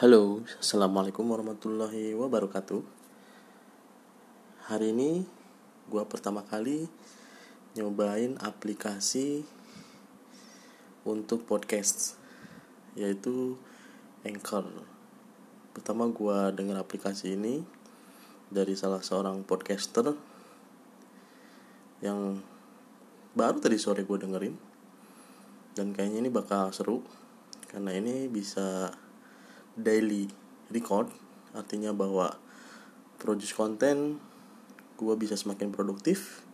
Halo, assalamualaikum warahmatullahi wabarakatuh. Hari ini gue pertama kali nyobain aplikasi untuk podcast, yaitu Anchor. Pertama gue denger aplikasi ini dari salah seorang podcaster yang baru tadi sore gue dengerin dan kayaknya ini bakal seru karena ini bisa daily record artinya bahwa produce konten gue bisa semakin produktif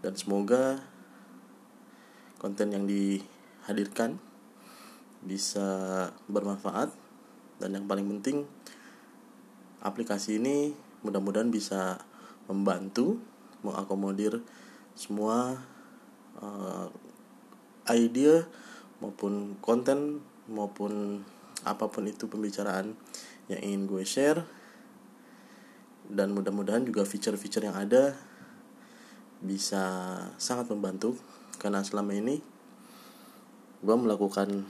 dan semoga konten yang dihadirkan bisa bermanfaat dan yang paling penting aplikasi ini mudah-mudahan bisa membantu mengakomodir semua uh, idea maupun konten maupun apa pun itu pembicaraan yang ingin gue share. Dan mudah-mudahan juga feature-feature yang ada bisa sangat membantu. Karena selama ini gue melakukan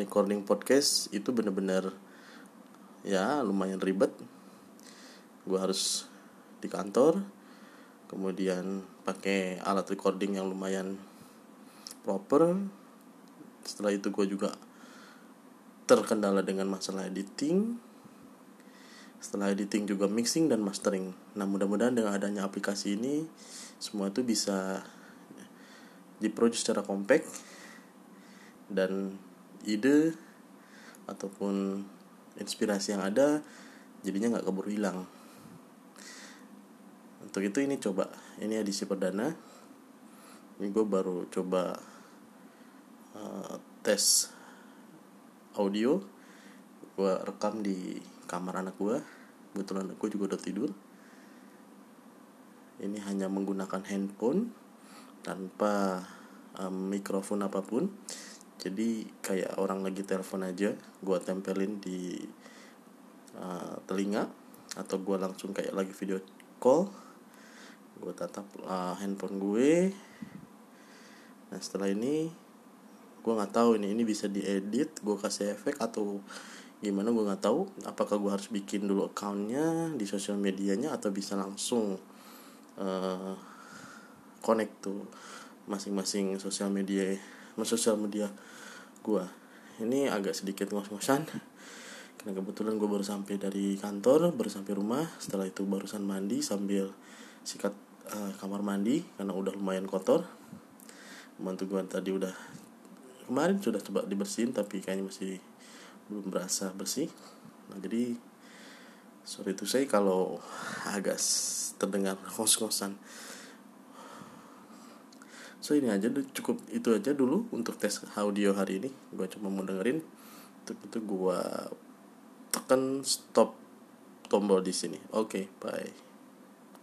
recording podcast itu bener-bener ya lumayan ribet. Gue harus di kantor kemudian pakai alat recording yang lumayan proper. Setelah itu gue juga terkendala dengan masalah editing. Setelah editing juga mixing dan mastering. Nah mudah-mudahan dengan adanya aplikasi ini semua itu bisa diproduce secara compact dan ide ataupun inspirasi yang ada jadinya nggak keburu hilang. Untuk itu ini coba ini edisi perdana. Ini gue baru coba uh, tes audio gue rekam di kamar anak gue kebetulan gue juga udah tidur. Ini hanya menggunakan handphone tanpa um, mikrofon apa pun. Jadi kayak orang lagi telepon aja gue tempelin di uh, telinga atau gue langsung kayak lagi video call gue tatap uh, handphone gue. Nah setelah ini gue nggak tahu ini ini bisa diedit gue kasih efek atau gimana gue nggak tahu. Apakah gue harus bikin dulu accountnya di sosial medianya atau bisa langsung uh, connect tuh masing-masing sosial media sosial media gue ini agak sedikit ngos-ngosan. Karena kebetulan gue baru sampai dari kantor baru sampai rumah. Setelah itu barusan mandi sambil sikat uh, kamar mandi karena udah lumayan kotor. Bantu gue tadi udah kemarin sudah coba dibersihin tapi kayaknya masih belum berasa bersih. Nah jadi sorry itu saya kalau agak terdengar kos-kosan. So ini aja cukup itu aja dulu untuk tes audio hari ini. Gue cuma mau dengerin. Untuk itu gue tekan stop tombol di sini. Oke okay, bye